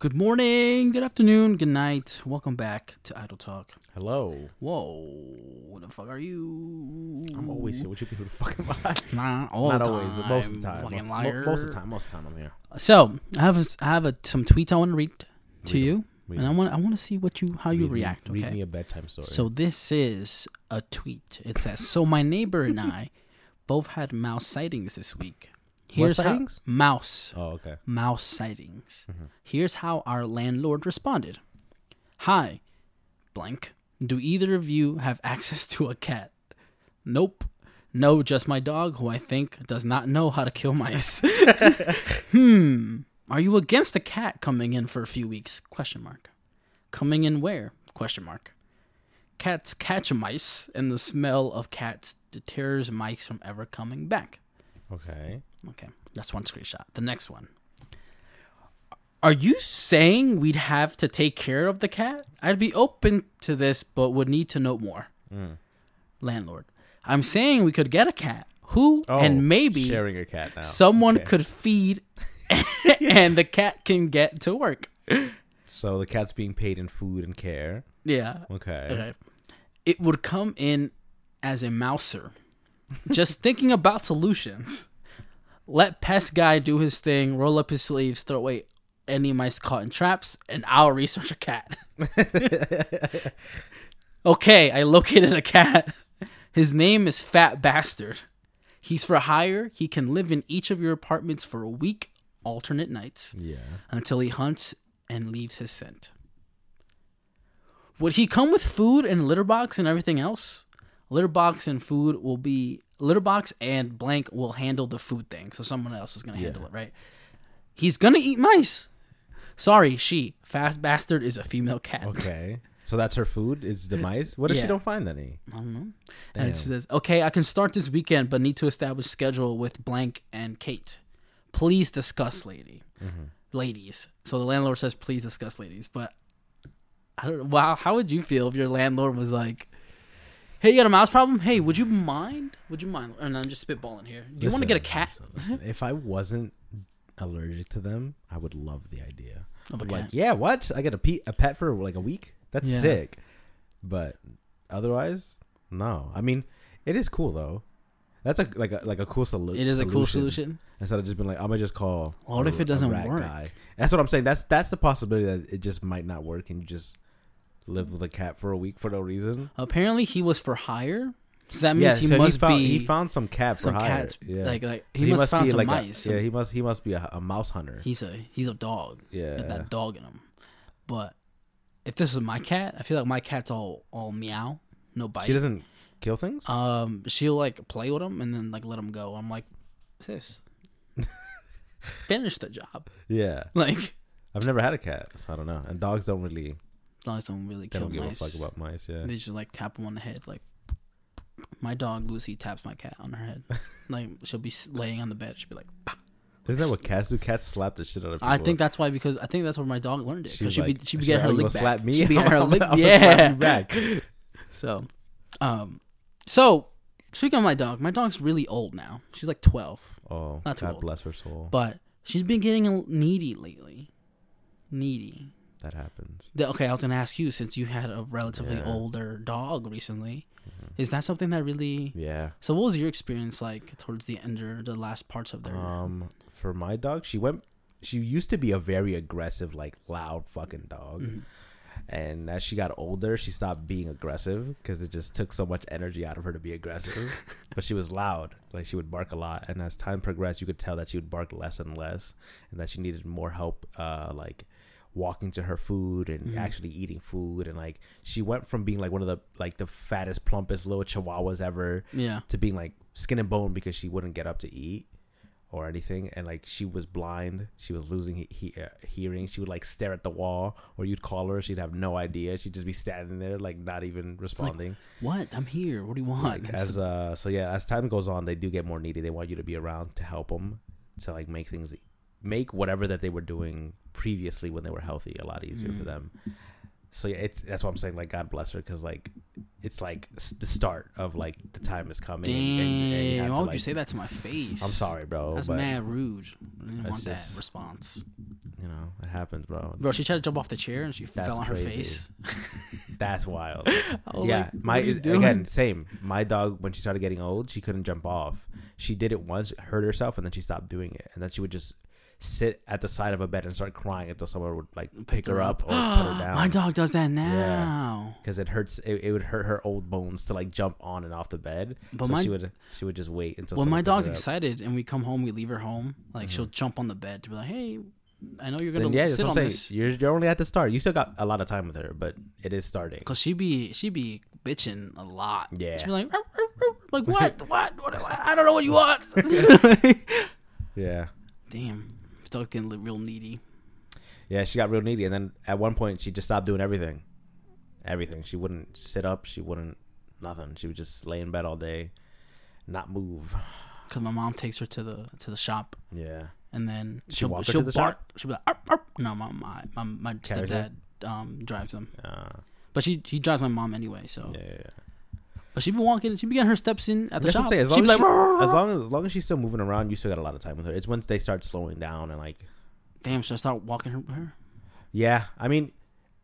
Good morning, good afternoon, good night. Welcome back to Idle Talk. Hello. Whoa, what the fuck are you? I'm always here. What you who the fuck am I? Not all Not the always, but most of the time. Fucking Most, mo- most of the time. Most of the time, I'm here. So I have a, I have a, some tweets I want to read to Read 'em. you, Read and I 'em. want I want to see what you how you Read me- react. Read okay. me a bedtime story. So this is a tweet. It says, "So my neighbor and I both had mouse sightings this week. Here's sightings? how mouse oh, okay. mouse sightings. Mm-hmm. Here's how our landlord responded. Hi, blank. Do either of you have access to a cat? Nope. No, just my dog, who I think does not know how to kill mice. hmm. Are you against a cat coming in for a few weeks? Question mark. Coming in where? Question mark. Cats catch mice, and the smell of cats deters mice from ever coming back. Okay. Okay, that's one screenshot. The next one. Are you saying we'd have to take care of the cat? I'd be open to this, but would need to know more. Hmm. Landlord. I'm saying we could get a cat. Who Oh, and maybe sharing a cat now. someone Okay. could feed and the cat can get to work. So the cat's being paid in food and care. Yeah. Okay. Okay. It would come in as a mouser. Just thinking about solutions. Let pest guy do his thing, roll up his sleeves, throw away any mice caught in traps, and I'll research a cat. okay, I located a cat. His name is Fat Bastard. He's for hire. He can live in each of your apartments for a week, alternate nights Yeah. until he hunts and leaves his scent. Would he come with food and litter box and everything else? Litter box and food will be litter box and blank will handle the food thing, so someone else is gonna handle it, right? He's gonna eat mice. Sorry, she fast bastard is a female cat. Okay. So that's her food. Is the mice? What if Yeah. she don't find any? I don't know. Damn. And she says, "Okay, I can start this weekend, but need to establish schedule with blank and Kate. Please discuss, lady, Mm-hmm. ladies." So the landlord says, "Please discuss, ladies." But I don't know. Wow, how would you feel if your landlord was like, "Hey, you got a mouse problem? Hey, would you mind? Would you mind?" And I'm just spitballing here. Do you want to get a cat listen, listen. if I wasn't allergic to them, I would love the idea. of a like, yeah, what? I get a, pe- a pet for like a week? That's Yeah. sick. But otherwise, no. I mean, it is cool though. That's a like a like a cool solution. It is a cool solution. Instead of just being like, I'm gonna just call. What a- if it a doesn't rat work? Guy. That's what I'm saying. That's that's the possibility that it just might not work, and you just live with a cat for a week for no reason. Apparently, he was for hire, so that means yeah, he so must found, be he found some cat for some hire. cats. yeah. Like like So he, must, found be some like mice. A, yeah, he must he must be a, a mouse hunter. he's a he's a dog. yeah, Got that dog in him. But if this was my cat, I feel like my cat's all all meow, no bite. she doesn't kill things. Um, she'll like play with him and then like let him go. I'm like, sis, finish the job. yeah, Like I've never had a cat, so I don't know. And dogs don't really dogs don't really they kill don't give mice. a fuck about mice. Yeah, They just like tap him on the head. Like my dog Lucy taps my cat on her head. like she'll be s- laying on the bed. She'll be like. "Pow." isn't that what cats do? Cats slap the shit out of people. I think that's why because I think that's where my dog learned it. Because She's she'd be like- she'd be getting her "Oh, you lick gonna back. slap me? She'd be getting her I'm lick. gonna slap Yeah. you back. So, um, so speaking of my dog, my dog's really old now. She's like twelve, Oh, Not too God old. bless her soul. but she's been getting a- needy lately. Needy. That happens. The- Okay, I was gonna ask you since you had a relatively Yeah. older dog recently. Mm-hmm. Is that something that really? Yeah. So, what was your experience like towards the end or the last parts of their? Um, for my dog, she went. She used to be a very aggressive, like loud fucking dog. Mhm. And as she got older, she stopped being aggressive because it just took so much energy out of her to be aggressive. but she was loud, like she would bark a lot. And as time progressed, you could tell that she would bark less and less, and that she needed more help, uh, like walking to her food and Mhm. actually eating food. And like she went from being like one of the like the fattest, plumpest little chihuahuas ever Yeah. to being like skin and bone because she wouldn't get up to eat or anything and like she was blind she was losing he- he- uh, hearing she would like stare at the wall or you'd call her she'd have no idea she'd just be standing there like not even responding What? I'm here. What do you want? like, as uh so yeah as time goes on they do get more needy they want you to be around to help them to like make things make whatever that they were doing previously when they were healthy a lot easier for Mm. them so yeah, it's that's what I'm saying. Like God bless her, because like it's like s- the start of like the time is coming. and- and- and you Why to, would you say that to my face? I'm sorry, bro. That's mad rude. I didn't want that response. you know, It happens, bro. Bro, she tried to jump off the chair and she That's fell on her face. That's wild. Yeah, like, my what are you doing? again, same. My dog when she started getting old, she couldn't jump off. She did it once, hurt herself, and then she stopped doing it. And then she would just sit at the side of a bed and start crying until someone would like pick, her up, or put her down. My dog does that now. because it hurts. It, it would hurt her old bones to like jump on and off the bed. But so my- she would she would just wait until. When someone my dog's excited and we come home, we leave her home. Like she'll mm-hmm. jump on the bed to be like, "Hey, I know you're gonna Then yeah, sit on I'm this." You're, you're only at the start. You still got a lot of time with her, but it is starting. Cause she be she be bitching a lot. Yeah. she be like, like what, what, what, what? I don't know what you want. Yeah, Damn, dog getting real needy. yeah. She got real needy, and then at one point she just stopped doing everything. Everything. She wouldn't sit up. She wouldn't nothing. She would just lay in bed all day, not move. Cause my mom takes her to the to the shop, Yeah. and then She she'll she'll the bark. She'll be like, "Arp, arp." no, my my my, my stepdad um drives them, Uh, but she he drives my mom anyway. So, yeah, yeah, yeah. But she be walking, she be getting her steps in at the That's shop. saying. As long be as, like, she- as long as, as long as she's still moving around, you still got a lot of time with her. It's once they start slowing down and like, damn, should I start walking her? her? yeah. I mean,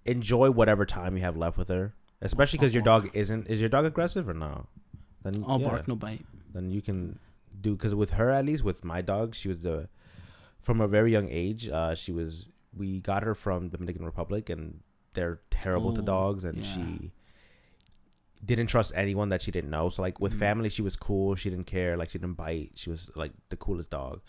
enjoy whatever time you have left with her, especially because your dog isn't. Is your dog aggressive or no? Then All yeah, bark, no bite. Then you can do because with her at least with my dog, she was the from a very young age. Uh, she was we got her from the Dominican Republic and they're terrible to Oh, dogs and yeah. she didn't trust anyone that she didn't know. So like with Mhm. family, she was cool. She didn't care. Like she didn't bite. She was like the coolest dog.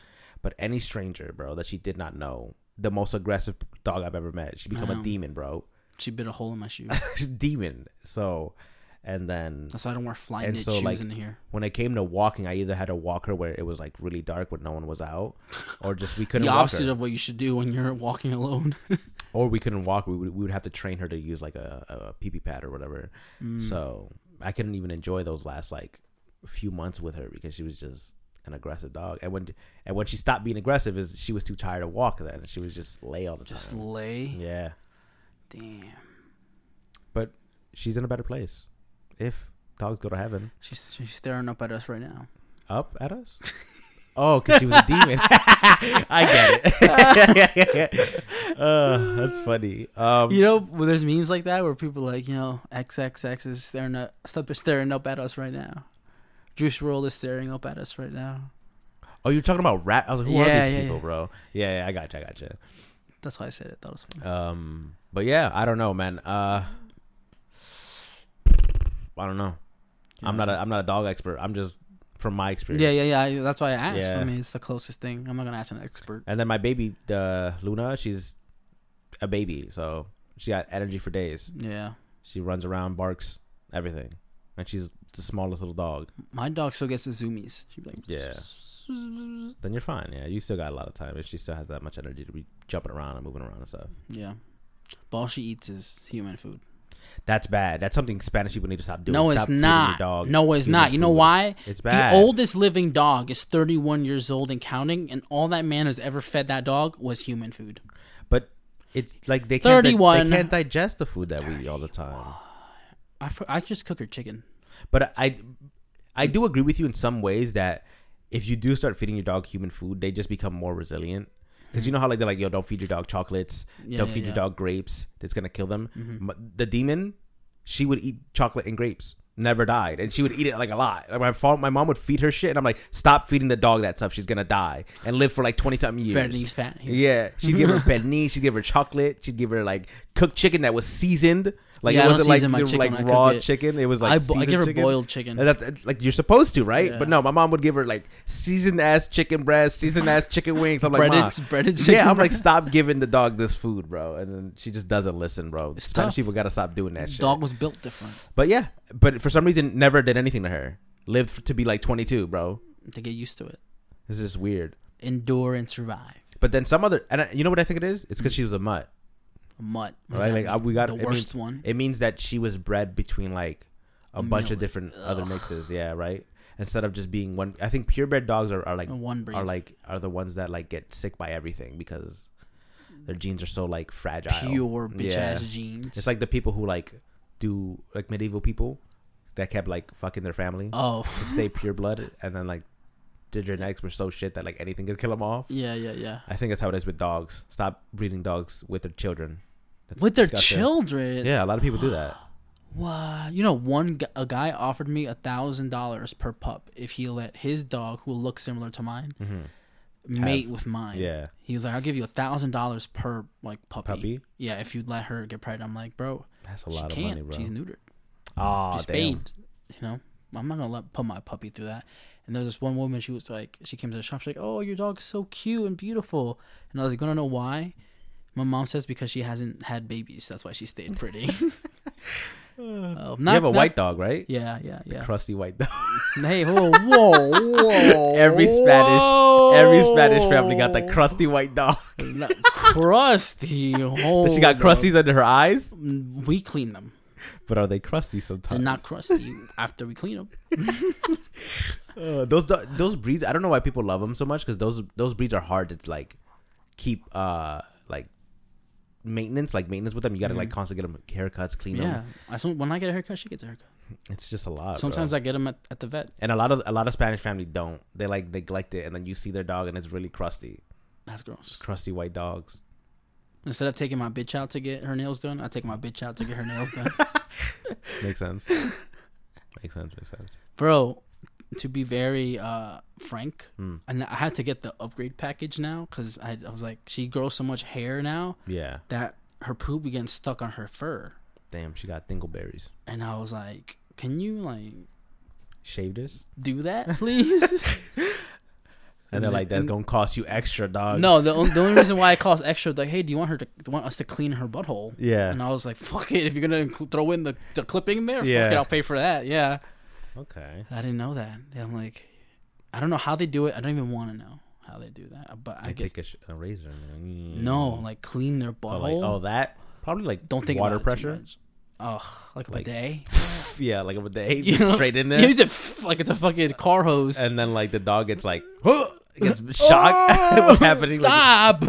But any stranger, bro, that she did not know, the most aggressive dog I've ever met. She become a demon, bro. She bit a hole in my shoe. demon. So, and then That's why I don't wear Flyknit so, shoes like, in here. when it came to walking, I either had to walk her where it was like really dark when no one was out, or just we couldn't The opposite of what you should do when you're walking alone. or we couldn't walk. We would, we would have to train her to use like a, a pee pee pad or whatever. Mm. So I couldn't even enjoy those last like few months with her because she was just an aggressive dog. And when and when she stopped being aggressive, is she was too tired to walk. Then she was just lay all the just time. lay. Yeah, Damn. But she's in a better place. If dogs go to heaven, She's she's staring up at us right now. up at us. Oh, because she was a demon. I get it. uh, that's funny. Um, You know, well, there's memes like that where people are like, you know, XXX is staring up, staring up at us right now. Juice WRLD is staring up at us right now. oh, you're talking about rat? I was like, who Yeah, are these yeah, people, yeah. bro? Yeah, yeah, I got you. I got you. That's why I said it. That was funny. Um, but yeah, I don't know, man. Uh, I don't know. I'm not a I'm not a dog expert. I'm just from my experience. Yeah, yeah, yeah. That's why I asked. Yeah. I mean, it's the closest thing. I'm not gonna ask an expert. And then my baby, uh, Luna, she's a baby, so she got energy for days. Yeah, She runs around, barks, everything, and she's the smallest little dog. my dog still gets the zoomies. She'd be like, Yeah. Then you're fine. Yeah, you still got a lot of time if she still has that much energy to be jumping around and moving around and stuff. yeah. But all she eats is human food. That's bad. That's something Spanish people need to stop doing. no, Stop it's not. dog no, it's not. You know why? It's bad. The oldest living dog is 31 years old and counting, and all that man has ever fed that dog was human food. But it's like they can't, 31. They can't digest the food that we eat all the time. I, I just cook her chicken. But I, I do agree with you in some ways that if you do start feeding your dog human food, they just become more resilient. Because you know how like they're like, yo, don't feed your dog chocolates. Yeah, don't yeah, feed yeah. your dog grapes. That's gonna kill them. Mhm. The demon, she would eat chocolate and grapes. Never died, and she would eat it like a lot. Like, my fa- my mom would feed her shit, and I'm like, stop feeding the dog that stuff. She's gonna die and live for like twenty something years. Bernie's fat. Yeah, she'd give her penne. She'd give her chocolate. She'd give her like cooked chicken that was seasoned. Like Yeah, it wasn't like my the- chicken like when I cook raw it. chicken. It was like I, bo- I give her chicken. boiled chicken. That- like you're supposed to, right? Yeah. But no, my mom would give her like seasoned ass chicken breast, seasoned ass chicken wings. I'm like, breaded, breaded chicken. yeah, I'm like, stop giving the dog this food, bro. And then she just doesn't listen, bro. It's Spanish tough. people gotta stop doing that shit. dog was built different. But yeah, but for some reason, never did anything to her. Lived to be like 22, bro. To get used to it, This is weird. endure and survive. But then some other, and I, you know what I think it is? It's because she was a mutt. A mutt. What Right, that like, we got- the it means- worst one. It means that she was bred between like a bunch of different other Ugh. mixes. Yeah, right. Instead of just being one, I think purebred dogs are, are like A one breed. are like are the ones that like get sick by everything because their genes are so like fragile. pure bitch Yeah. ass genes. It's like the people who like do like medieval people that kept like fucking their family oh, to stay pure blood and then like genetics were so shit that like anything could kill them off. Yeah, yeah, yeah. I think that's how it is with dogs. Stop breeding dogs with their children. That's With their disgusting. children. Yeah, a lot of people do that. Wow. You know, one gu- a guy offered me a thousand dollars per pup if he let his dog, who looks similar to mine, hmm mate with mine. Yeah, He was like, "I'll give you a thousand dollars per like puppy. puppy. Yeah, if you let her get pregnant." I'm like, "Bro, That's a lot of can't. money, bro. She's neutered. oh, She's damn. spayed. You know, I'm not gonna let put my puppy through that." And there was this one woman. She was like, she came to the shop. She's like, "Oh, your dog's so cute and beautiful." And I was like, "Gonna know why?" My mom says because she hasn't had babies. That's why she stayed pretty. Uh, you have a not- white dog, right? Yeah, yeah, yeah. Crusty white dog. Hey, whoa, whoa, whoa. Every Spanish- Every Spanish family got the crusty white dog. Crusty. Oh, she got crusties under her eyes, We clean them. but are they crusty sometimes? They're not crusty after we clean them. Uh, those those breeds, I don't know why people love them so much because those those breeds are hard to like keep uh like maintenance like maintenance with them. You got to like constantly get them haircuts, clean Yeah. them. I so when I get a haircut, she gets a haircut. It's just a lot. Sometimes bro. I get them at, at the vet. and a lot of a lot of Spanish family don't. They like neglect it, and then you see their dog and it's really crusty, That's gross. crusty white dogs. Instead of taking my bitch out to get her nails done, I take my bitch out to get her nails done. Makes sense. makes sense. Makes sense. Bro, to be very uh, frank, Hmm. and I had to get the upgrade package now because I, I was like, she grows so much hair now Yeah. that her poop be getting stuck on her fur. Damn, she got dingleberries. And I was like, can you like shave this, do that, please? and they're then- like, "That's gonna cost you extra, dog." No, the, the only reason why it cost extra, like, hey, do you want her to want us to clean her butthole? Yeah. And I was like, fuck it, if you're gonna inclu- throw in the, the clipping there, Yeah. fuck it, I'll pay for that. Yeah, Okay. I didn't know that. I'm like, I don't know how they do it. I don't even want to know how they do that. Uh, but I I guess take a, sh- a razor. and- no, like clean their Oh, butthole. like, oh, that probably like don't think water about it too pressure. Oh, like a Like- bidet. yeah, like a day You know? straight in there, use it f- like it's a fucking car hose. and then like the dog gets like gets shocked. What's happening? Stop.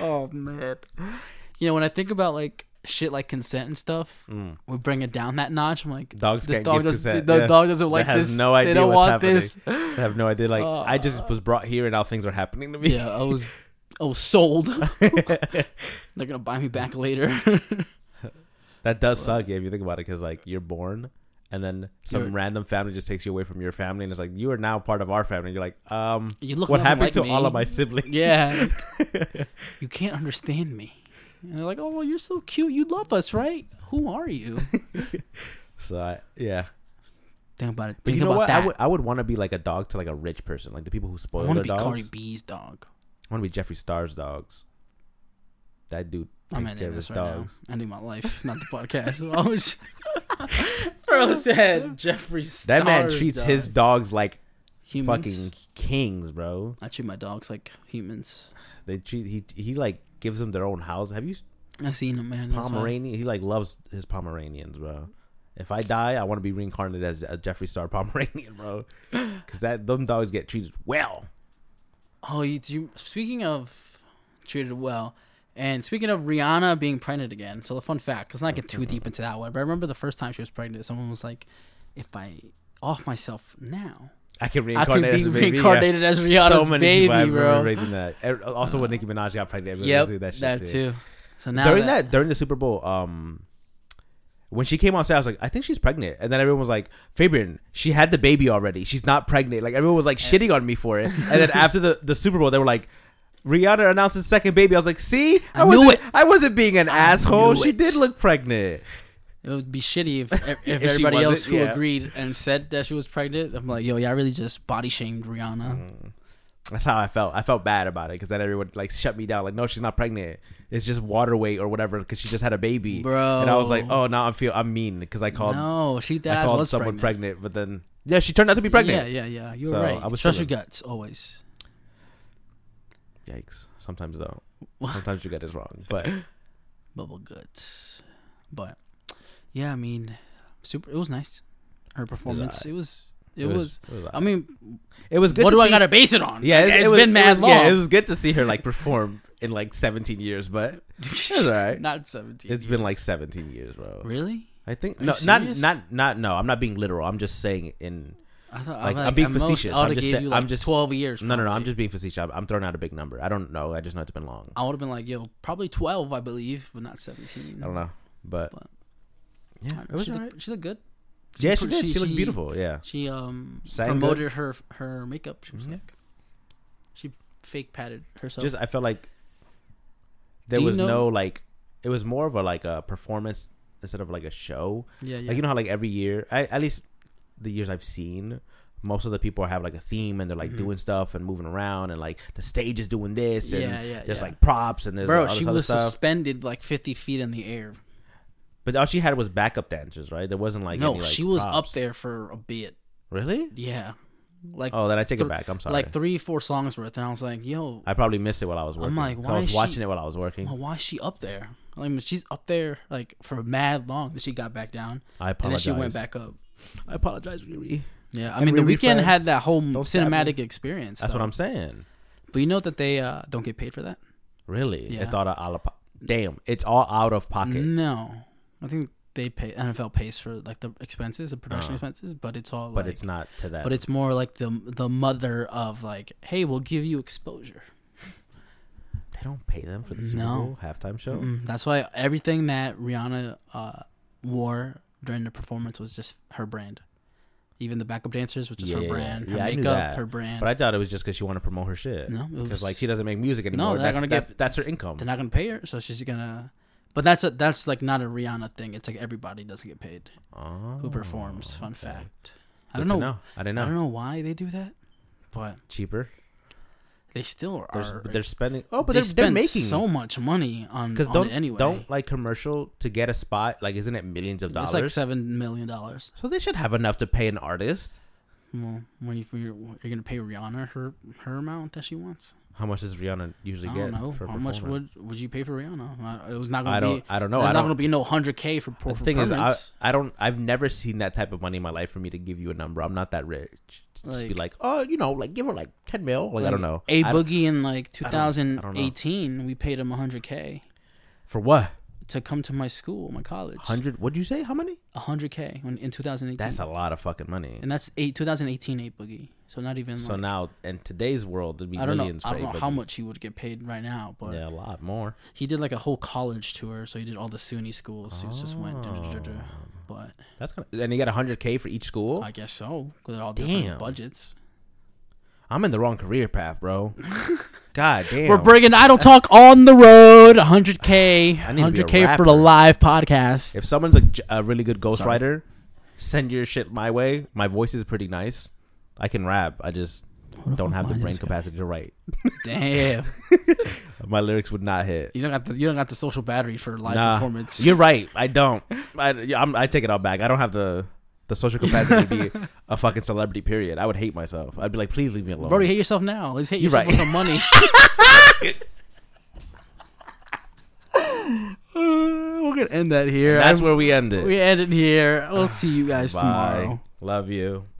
oh man. You know when I think about like shit like consent and stuff, Mm. we bring it down that notch. I'm like, Dogs this can't dog give does, consent, the yeah. dog doesn't like this. no idea they don't what's want happening. this. I have no idea. Like I just was brought here, and now things are happening to me. Yeah, I was, I was sold. They're gonna buy me back later. That does suck yeah, if you think about it, because like you're born, and then some You're- random family just takes you away from your family, and it's like you are now part of our family. You're like, um, You look what happened like to me. all of my siblings? yeah, like, you can't understand me. And they're like, oh, well, you're so cute. You love us, right? Who are you? So I, yeah, Think about it. but Think you know about what? that. I would I would want to be like a dog to like a rich person, like the people who spoil I spoil want their to be dogs. Cardi B's dog. I want to be Jeffree Star's dogs. That dude I'm takes ending care this right dogs. now. Ending my life, not the podcast. Oh, I was, bro said Jeffree. That man treats dog. his dogs like humans. fucking kings, bro. I treat my dogs like humans. They treat he he like gives them their own house. Have you I seen him, man. that's why. Pomeranian? He like loves his Pomeranians, bro. If I die, I want to be reincarnated as a Jeffree Star Pomeranian, bro. Because that them dogs get treated well. Oh, you, you speaking of treated well, and speaking of Rihanna being pregnant again. So the fun fact, let's not get too deep into that one. But I remember the first time she was pregnant, someone was like, "If I off myself now, I can I reincarnate could be as reincarnated as yeah. Rihanna's so many baby, people I remember bro." reading that. Er- Also, when Nicki Minaj got pregnant, everybody Yep, was doing that that, shit too. So now during that, that during the Super Bowl, um, when she came on stage, I was like, I think she's pregnant, and then everyone was like, Fabian, she had the baby already. She's not pregnant. Like everyone was like shitting on me for it, and then after the the Super Bowl, they were like. Rihanna announced his second baby. I was like, "See, I, I knew wasn't, it. I wasn't being an asshole. She it. did look pregnant." it would be shitty if if, If everybody else who yeah. agreed and said that she was pregnant. I'm like, yo, y'all really just body shamed Rihanna. Mm. That's how I felt. I felt bad about it because then everyone like shut me down. Like, no, she's not pregnant. It's just water weight or whatever because she just had a baby. Bro. And I was like, oh, now I feel I'm mean because I called no, she I called was someone pregnant. pregnant. but then yeah, she turned out to be pregnant. Yeah, yeah, yeah. You're So, right. I was Trust your chilling. guts always. Yikes! Sometimes though, sometimes you get it wrong. But Bubble guts. But yeah, I mean, super. It was nice. Her performance. It was. It, was. it was, I mean, it was good. what do I gotta base it on? Yeah, it, it's it was, been it mad long. Yeah, it was good to see her like perform in like 17 years, but it was alright. Not seventeen. It's been like 17 years, bro. really. I think Are no, not not not no. I'm not being literal. I'm just saying in I thought Like, like, I'm being facetious. I would I'm have just gave you I'm just- twelve years. No, no, no. I'm just being facetious. I'm, I'm throwing out a big number. I don't know. I just know it's been long. I would have been like, yo, probably twelve, I believe, but not seventeen. I don't know, but, But- yeah, it was she, alright. looked, she looked good. Yeah, she did. She, looked beautiful. Yeah. She um Sang promoted her her makeup. She was Mhm. like, she fake patted herself. Just I felt like there was know- no like. It was more of a like a performance instead of like a show. yeah, yeah. Like you know how like every year, I, at least the years I've seen, most of the people have like a theme and they're like Mhm. doing stuff and moving around and like the stage is doing this and Yeah, yeah, there's yeah. like props and there's Bro, this she other was stuff. suspended like fifty feet in the air. but all she had was backup dancers, right? There wasn't like no, any, like, she was props. up there for a bit. Really? Yeah, like Oh, then I take thr- it back. I'm sorry. like three, four songs worth, and I was like, yo, I probably missed it while I was working. I'm like, why I was is she- watching it while I was working. well, why is she up there? I mean, she's up there like for mad long. Then she got back down, I apologize. and then she went back up. I apologize, Riri. Yeah, I And mean, the Riri Weeknd had that whole don't stab me. cinematic experience. That's though. what I'm saying. But you know that they uh, don't get paid for that. Really? Yeah. It's all out of po- damn. It's all out of pocket. No, I think they pay. NFL pays for like the expenses, the production Uh. expenses, but it's all. but like, it's not to that. But it's more like the the mother of like, hey, we'll give you exposure. they don't pay them for the Super No. Bowl halftime show. Mm-mm. That's why everything that Rihanna uh, wore during the performance was just her brand. Even the backup dancers, which is Yeah, her brand, her yeah, makeup, her brand. But I thought it was just because she wanted to promote her shit. no, Because like she doesn't make music anymore. No, they're that's, gonna that's, get- that's her income. they're not gonna pay her, so she's gonna. But that's a, that's like not a Rihanna thing. It's like everybody doesn't get paid Oh, who performs. Fun oh, okay. fact. I don't to know, I don't know. I don't know why they do that, but Cheaper. They still There's, are. they're spending. Oh, but they they're, they're spend making so much money on, Because don't it anyway. don't like commercial to get a spot. Like, isn't it millions of dollars? it's like seven million dollars. so they should have enough to pay an artist. Well, when you you're, you're gonna pay Rihanna her her amount that she wants. How much does Rihanna usually I get? don't know how much would would you pay for Rihanna? Uh, It was not gonna I don't. be. I don't know. There's I not don't. gonna be no hundred k for for the thing is, I. I don't. I've never seen that type of money in my life for me to give you a number. I'm not that rich. Just be Like- like, oh, you know, like give her like ten mil. Like, I don't know. A Boogie in like I don't- I don't 2018, we paid him hundred k for what? To come to my school, my college. Hundred? What'd you say? How many? hundred k in, in 2018. That's a lot of fucking money. and that's eight 2018 A Boogie. So not even. So like, now, in today's world, it'd be I don't know. millions. I don't know A how much he would get paid right now, but Yeah, a lot more. he did like a whole college tour. So he did all the SUNY schools. He just went. duh, duh, duh, duh. Oh. But That's kind of, and you got hundred k for each school. I guess so. 'cause they're all different budgets. I'm in the wrong career path, bro. God damn. We're bringing Idle Talk on the road. 100k, I need to be a 100k for the live podcast. If someone's a really good ghostwriter, send your shit my way. My voice is pretty nice. I can rap. I just don't have the brain capacity to write. Damn, My lyrics would not hit. you don't got the you don't got the social battery for live Nah, performance. You're right. I don't. I, I'm, I take it all back. I don't have the the social capacity to be a fucking celebrity. Period. I would hate myself. I'd be like, please leave me alone. Bro, you hate yourself now. Let's hate You're yourself right. with some money. Uh, we're gonna end that here. That's I'm- where we end it. we end it here. We'll see you guys Bye. tomorrow. Love you.